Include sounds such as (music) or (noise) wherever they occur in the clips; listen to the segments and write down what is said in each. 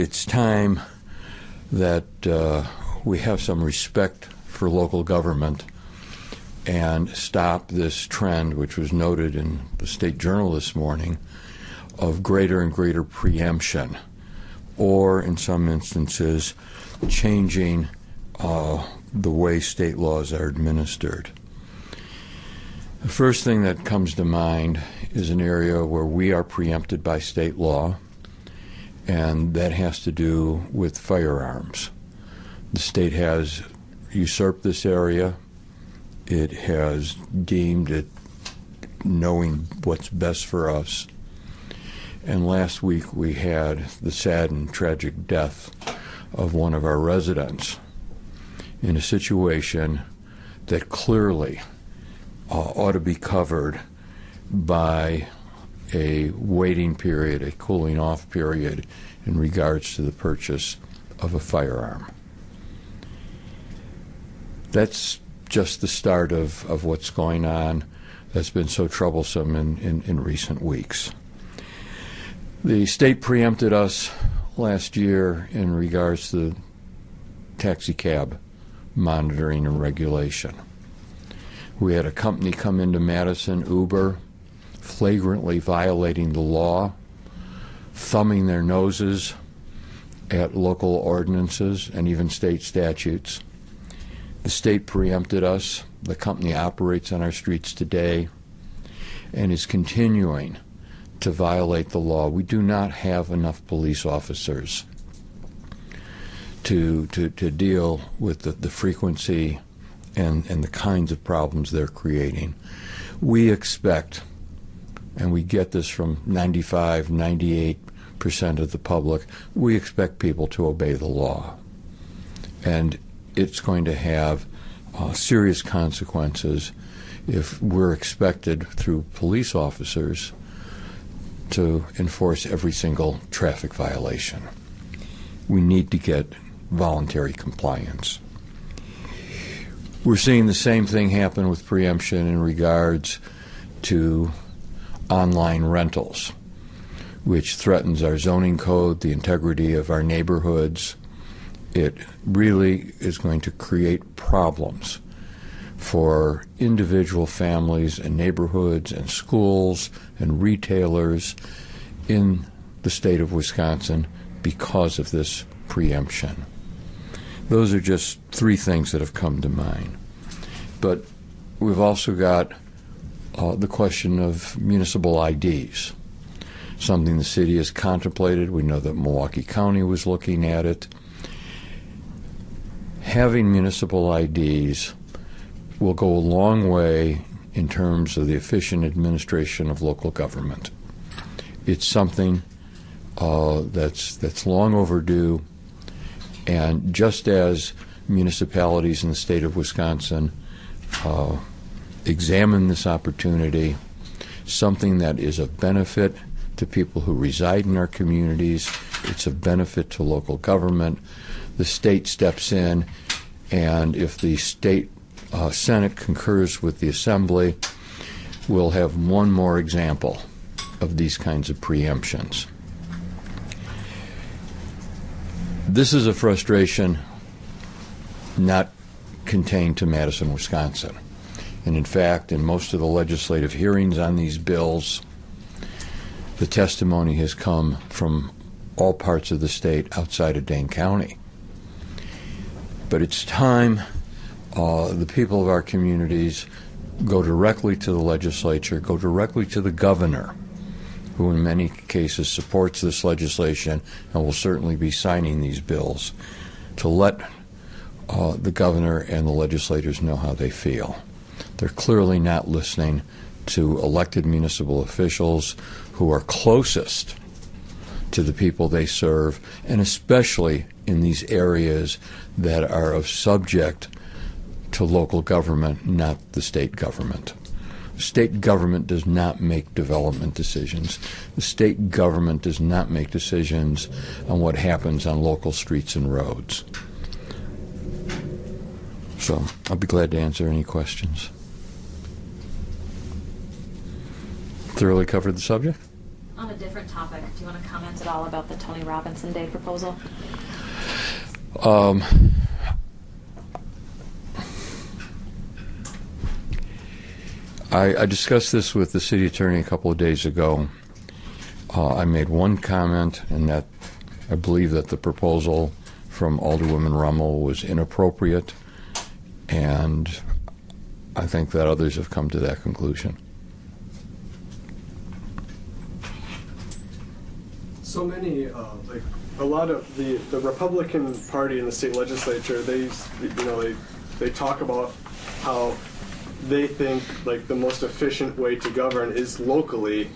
it's time that uh, we have some respect for local government and stop this trend, which was noted in the State Journal this morning, of greater and greater preemption, or in some instances, changing uh, the way state laws are administered. The first thing that comes to mind is an area where we are preempted by state law, and that has to do with firearms. The state has usurped this area. It has deemed it knowing what's best for us. And last week we had the sad and tragic death of one of our residents in a situation that clearly uh, ought to be covered by a waiting period, a cooling off period in regards to the purchase of a firearm. That's just the start of, of what's going on that's been so troublesome in, in, in recent weeks. The state preempted us last year in regards to taxi cab monitoring and regulation. We had a company come into Madison, Uber, flagrantly violating the law, thumbing their noses at local ordinances and even state statutes. The state preempted us. The company operates on our streets today and is continuing to violate the law. We do not have enough police officers to to, to deal with the, the frequency and, and the kinds of problems they're creating. We expect, and we get this from 95, 98 percent of the public, we expect people to obey the law. And it's going to have uh, serious consequences if we're expected through police officers to enforce every single traffic violation. We need to get voluntary compliance. We're seeing the same thing happen with preemption in regards to online rentals, which threatens our zoning code, the integrity of our neighborhoods. It really is going to create problems for individual families and neighborhoods and schools and retailers in the state of Wisconsin because of this preemption. Those are just three things that have come to mind. But we've also got uh, the question of municipal IDs, something the city has contemplated. We know that Milwaukee County was looking at it. Having municipal IDs will go a long way in terms of the efficient administration of local government. It's something uh, that's that's long overdue. And just as municipalities in the state of Wisconsin uh, examine this opportunity, something that is a benefit to people who reside in our communities, it's a benefit to local government. The state steps in, and if the state uh, Senate concurs with the Assembly, we'll have one more example of these kinds of preemptions. This is a frustration not contained to Madison, Wisconsin. And in fact, in most of the legislative hearings on these bills, the testimony has come from all parts of the state outside of Dane County. But it's time uh, the people of our communities go directly to the legislature, go directly to the governor who in many cases supports this legislation and will certainly be signing these bills, to let uh, the governor and the legislators know how they feel. They're clearly not listening to elected municipal officials who are closest to the people they serve, and especially in these areas that are of subject to local government, not the state government state government does not make development decisions. The state government does not make decisions on what happens on local streets and roads. So I'll be glad to answer any questions. Thoroughly covered the subject? On a different topic, do you want to comment at all about the Tony Robinson Day proposal? Um, I, I, discussed this with the city attorney a couple of days ago. Uh, I made one comment, and that I believe that the proposal from Alderwoman Rummel was inappropriate, and I think that others have come to that conclusion. So many, uh, like a lot of the the Republican Party in the state legislature, they you know they they talk about how they think like the most efficient way to govern is locally,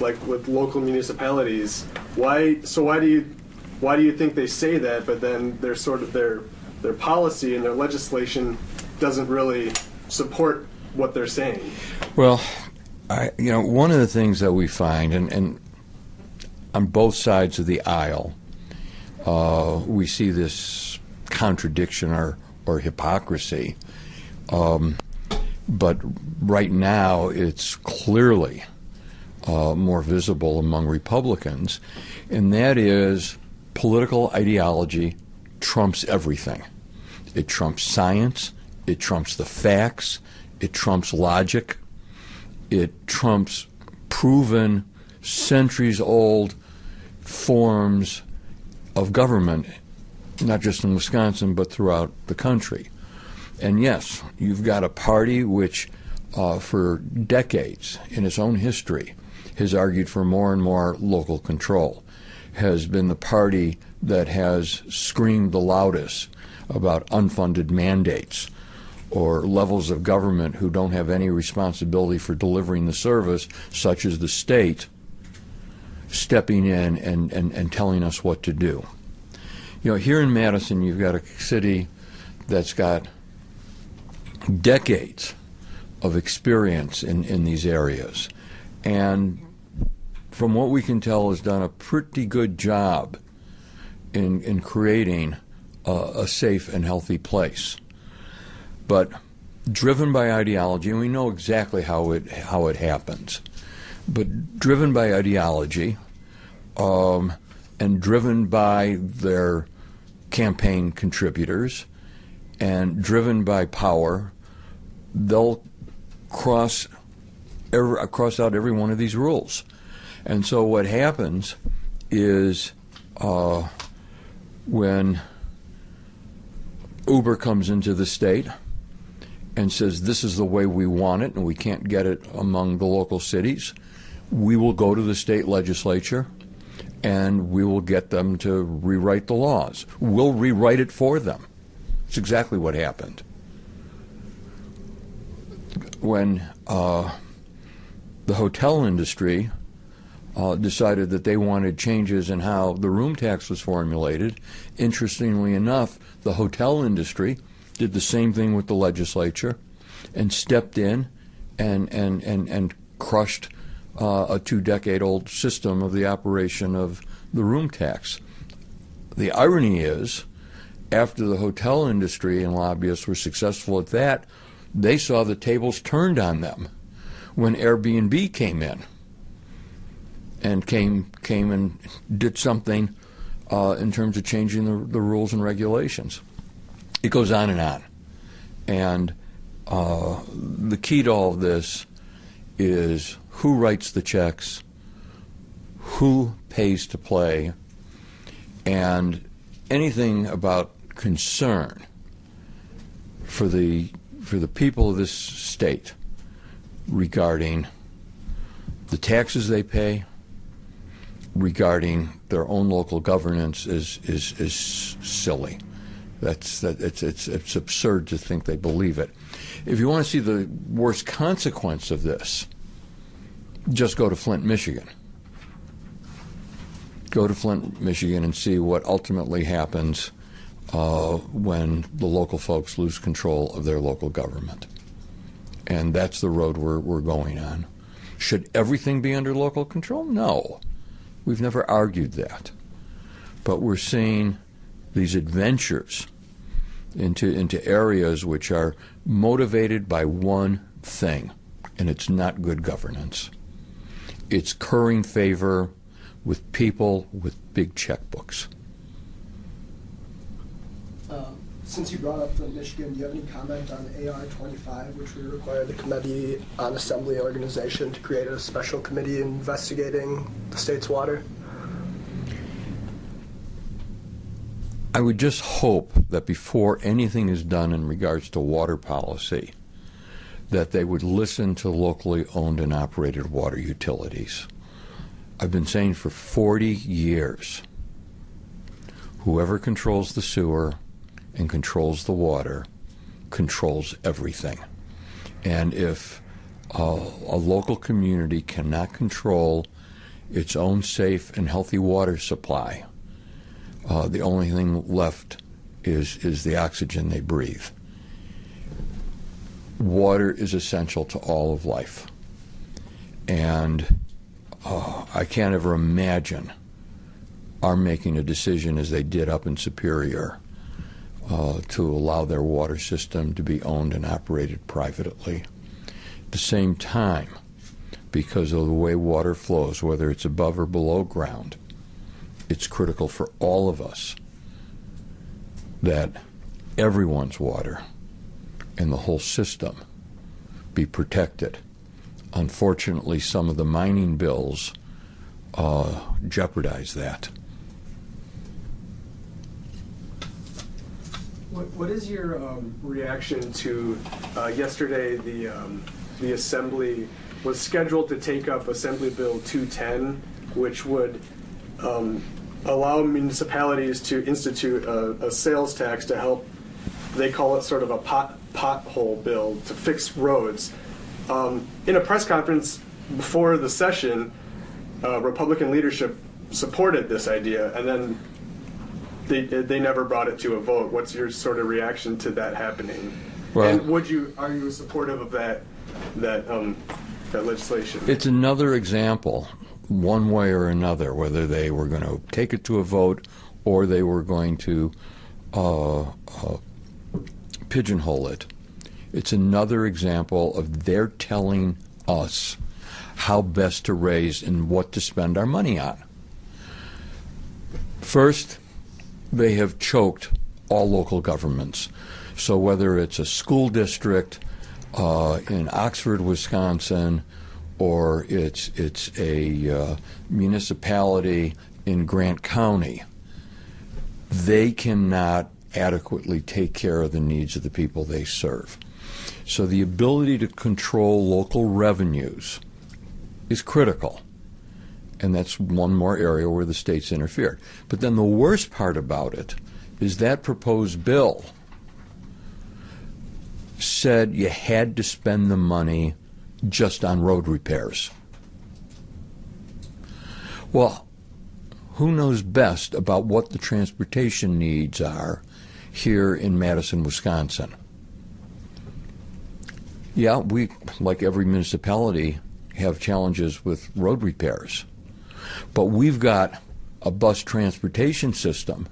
like with local municipalities. Why? So why do you why do you think they say that? But then their sort of their their policy and their legislation doesn't really support what they're saying. Well, I, you know, one of the things that we find, and, and on both sides of the aisle, uh, we see this contradiction or, or hypocrisy. Um, but right now, it's clearly uh, more visible among Republicans, and that is political ideology trumps everything. It trumps science, it trumps the facts, it trumps logic, it trumps proven centuries old forms of government, not just in Wisconsin, but throughout the country. And yes, you've got a party which, uh, for decades in its own history, has argued for more and more local control, has been the party that has screamed the loudest about unfunded mandates or levels of government who don't have any responsibility for delivering the service, such as the state, stepping in and, and, and telling us what to do. You know, here in Madison, you've got a city that's got decades of experience in, in these areas. And from what we can tell, has done a pretty good job in, in creating a, a safe and healthy place. But driven by ideology, and we know exactly how it, how it happens, but driven by ideology um, and driven by their campaign contributors and driven by power, they'll cross every, cross out every one of these rules. And so what happens is uh, when Uber comes into the state and says this is the way we want it and we can't get it among the local cities, we will go to the state legislature and we will get them to rewrite the laws. We'll rewrite it for them. It's exactly what happened. When uh, the hotel industry uh, decided that they wanted changes in how the room tax was formulated, interestingly enough, the hotel industry did the same thing with the legislature and stepped in and, and, and, and crushed uh, a two decade old system of the operation of the room tax. The irony is, after the hotel industry and lobbyists were successful at that, they saw the tables turned on them when Airbnb came in and came came and did something uh, in terms of changing the, the, rules and regulations. It goes on and on, and uh, the key to all of this is who writes the checks, who pays to play, and anything about concern for the for the people of this state regarding the taxes they pay, regarding their own local governance is is is silly. That's that it's it's it's absurd to think they believe it. If you want to see the worst consequence of this, just go to Flint, Michigan. Go to Flint, Michigan, and see what ultimately happens uh, when the local folks lose control of their local government. And that's the road we're, we're going on. Should everything be under local control? No. We've never argued that. But we're seeing these adventures into, into areas which are motivated by one thing, and it's not good governance. It's currying favor with people with big checkbooks. Uh, Since you brought up the Michigan, do you have any comment on AR 25, which would require the Committee on Assembly Organization to create a special committee investigating the state's water? I would just hope that before anything is done in regards to water policy, that they would listen to locally owned and operated water utilities. I've been saying for 40 years whoever controls the sewer and controls the water controls everything. And if a local community cannot control its own safe and healthy water supply, uh, the only thing left is is the oxygen they breathe. Water is essential to all of life, and uh, I can't ever imagine our making a decision as they did up in Superior uh, to allow their water system to be owned and operated privately. At the same time, because of the way water flows, whether it's above or below ground, it's critical for all of us that everyone's water and the whole system be protected. Unfortunately, some of the mining bills uh, jeopardize that. What, what is your um, reaction to uh, yesterday? The um, the assembly was scheduled to take up Assembly Bill 210, which would um, allow municipalities to institute a, a sales tax to help. They call it sort of a pot pothole bill to fix roads. Um, in a press conference before the session, uh, Republican leadership supported this idea, and then they they never brought it to a vote. What's your sort of reaction to that happening? Well- and would you are you supportive of that that um, that legislation? It's another example, one way or another, whether they were going to take it to a vote or they were going to uh, uh, pigeonhole it. It's another example of their telling us how best to raise and what to spend our money on. First, they have choked all local governments. So whether it's a school district uh, in Oxford, Wisconsin, or it's it's a uh, municipality in Grant County, they cannot adequately take care of the needs of the people they serve. So the ability to control local revenues is critical. And that's one more area where the states interfered. But then the worst part about it is that proposed bill said you had to spend the money just on road repairs. Well, who knows best about what the transportation needs are here in Madison, Wisconsin? Yeah, we, like every municipality, have challenges with road repairs. But we've got a bus transportation system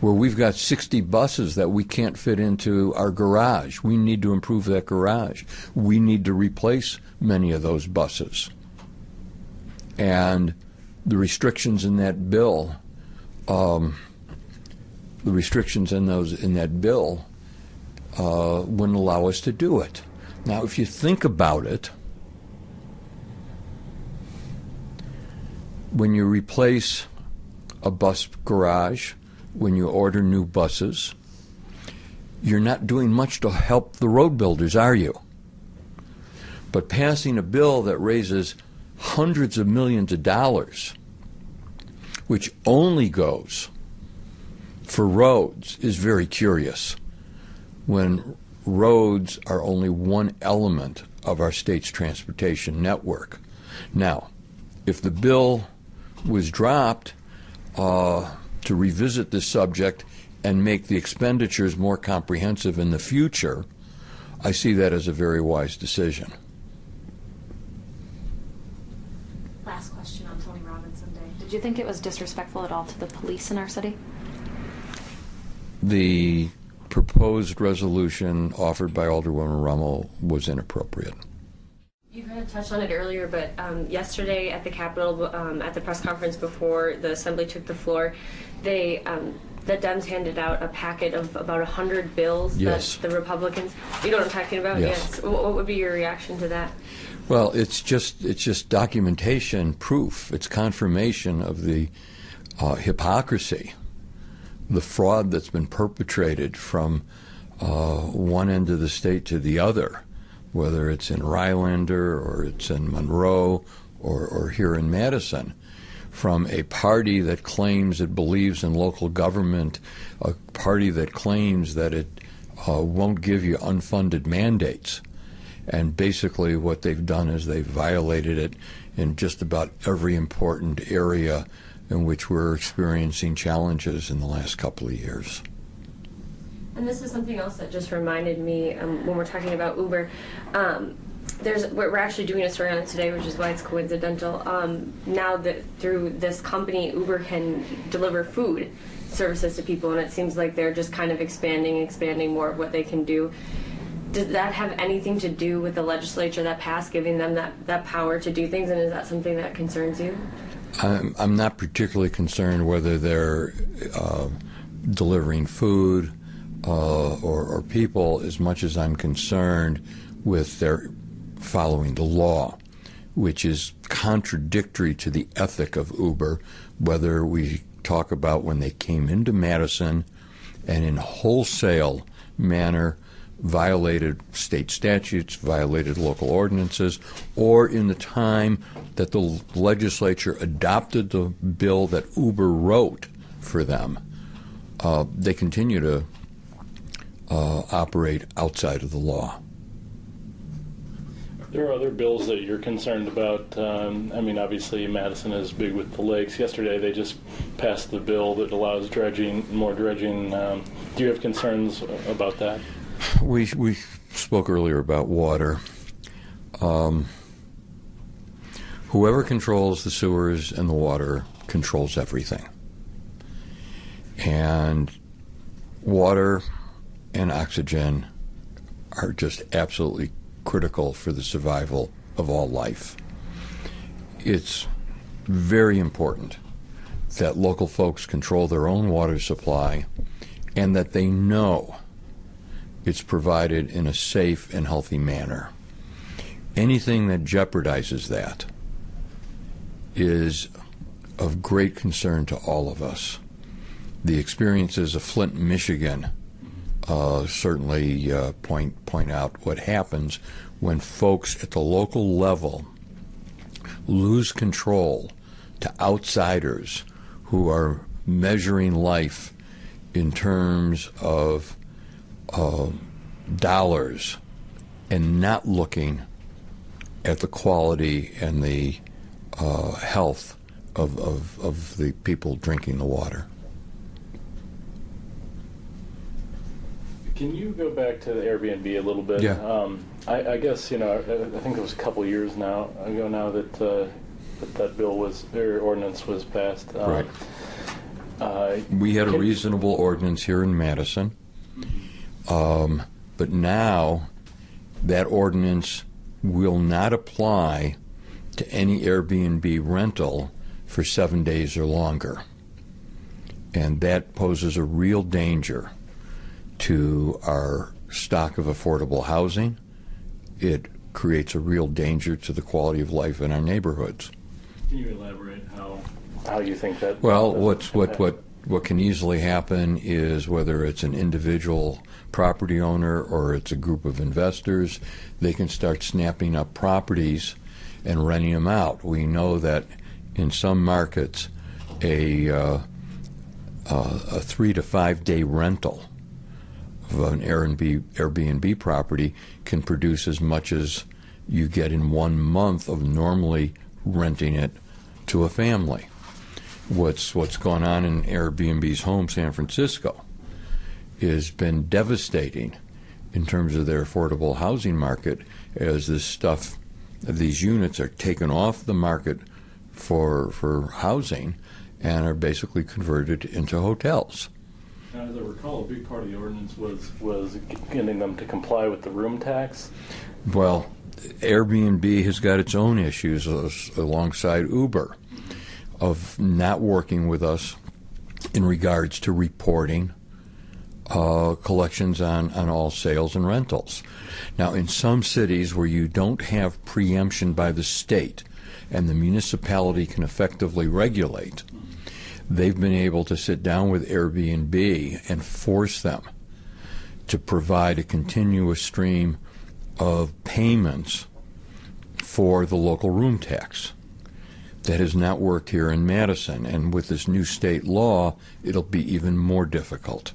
where we've got 60 buses that we can't fit into our garage. We need to improve that garage. We need to replace many of those buses. And the restrictions in that bill, um, the restrictions in those in that bill, uh, wouldn't allow us to do it. Now, if you think about it, when you replace a bus garage, when you order new buses, you're not doing much to help the road builders, are you? But passing a bill that raises hundreds of millions of dollars, which only goes for roads, is very curious when roads are only one element of our state's transportation network. Now, if the bill was dropped uh, to revisit this subject and make the expenditures more comprehensive in the future, I see that as a very wise decision. Last question on Tony Robinson Day. Did you think it was disrespectful at all to the police in our city? The proposed resolution offered by Alderwoman Rummel was inappropriate. You've had had touched on it earlier, but um, yesterday at the Capitol, um, at the press conference before the Assembly took the floor, they um, the Dems handed out a packet of about hundred bills Yes. that the Republicans. You know what I'm talking about? Yes. What, what would be your reaction to that? Well, it's just it's just documentation, proof. It's confirmation of the uh, hypocrisy, the fraud that's been perpetrated from uh, one end of the state to the other, whether it's in Rhinelander or it's in Monroe or, or here in Madison, from a party that claims it believes in local government, a party that claims that it uh, won't give you unfunded mandates. And basically, what they've done is they've violated it in just about every important area in which we're experiencing challenges in the last couple of years. And this is something else that just reminded me um, when we're talking about Uber. Um, there's we're actually doing a story on it today, which is why it's coincidental. Um, now that through this company, Uber can deliver food services to people, and it seems like they're just kind of expanding, expanding more of what they can do. Does that have anything to do with the legislature that passed, giving them that, that power to do things, and is that something that concerns you? I'm, I'm not particularly concerned whether they're uh, delivering food uh, or, or people as much as I'm concerned with their following the law, which is contradictory to the ethic of Uber, whether we talk about when they came into Madison and in wholesale manner violated state statutes, violated local ordinances, or in the time that the legislature adopted the bill that Uber wrote for them. Uh, they continue to uh, operate outside of the law. There are other bills that you're concerned about. Um, I mean, obviously, Madison is big with the lakes. Yesterday, they just passed the bill that allows dredging, more dredging. Um, do you have concerns about that? We we spoke earlier about water. Um, whoever controls the sewers and the water controls everything. And water and oxygen are just absolutely critical for the survival of all life. It's very important that local folks control their own water supply and that they know it's provided in a safe and healthy manner. Anything that jeopardizes that is of great concern to all of us. The experiences of Flint, Michigan, uh, certainly uh, point point out what happens when folks at the local level lose control to outsiders who are measuring life in terms of uh, dollars and not looking at the quality and the uh, health of, of, of the people drinking the water. Can you go back to the Airbnb a little bit? Yeah. Um, I, I guess you know. I, I think it was a couple years now ago now that uh, that, that bill was or ordinance was passed. Um, Right. Uh, We had a reasonable ordinance here in Madison, um, but now that ordinance will not apply to any Airbnb rental for seven days or longer. And that poses a real danger to our stock of affordable housing. It creates a real danger to the quality of life in our neighborhoods. Can you elaborate how how you think that? Well, what's (laughs) what what what can easily happen is whether it's an individual property owner or it's a group of investors, they can start snapping up properties and renting them out. We know that in some markets, a uh, uh, a three to five day rental of an Airbnb Airbnb property can produce as much as you get in one month of normally renting it to a family what's what's going on in Airbnb's home San Francisco has been devastating in terms of their affordable housing market as this stuff these units are taken off the market for for housing and are basically converted into hotels. Now, as I recall, a big part of the ordinance was was getting them to comply with the room tax. Well, Airbnb has got its own issues alongside Uber of not working with us in regards to reporting uh, collections on, on all sales and rentals. Now, in some cities where you don't have preemption by the state and the municipality can effectively regulate, they've been able to sit down with Airbnb and force them to provide a continuous stream of payments for the local room tax. That has not worked here in Madison, and with this new state law, it'll be even more difficult.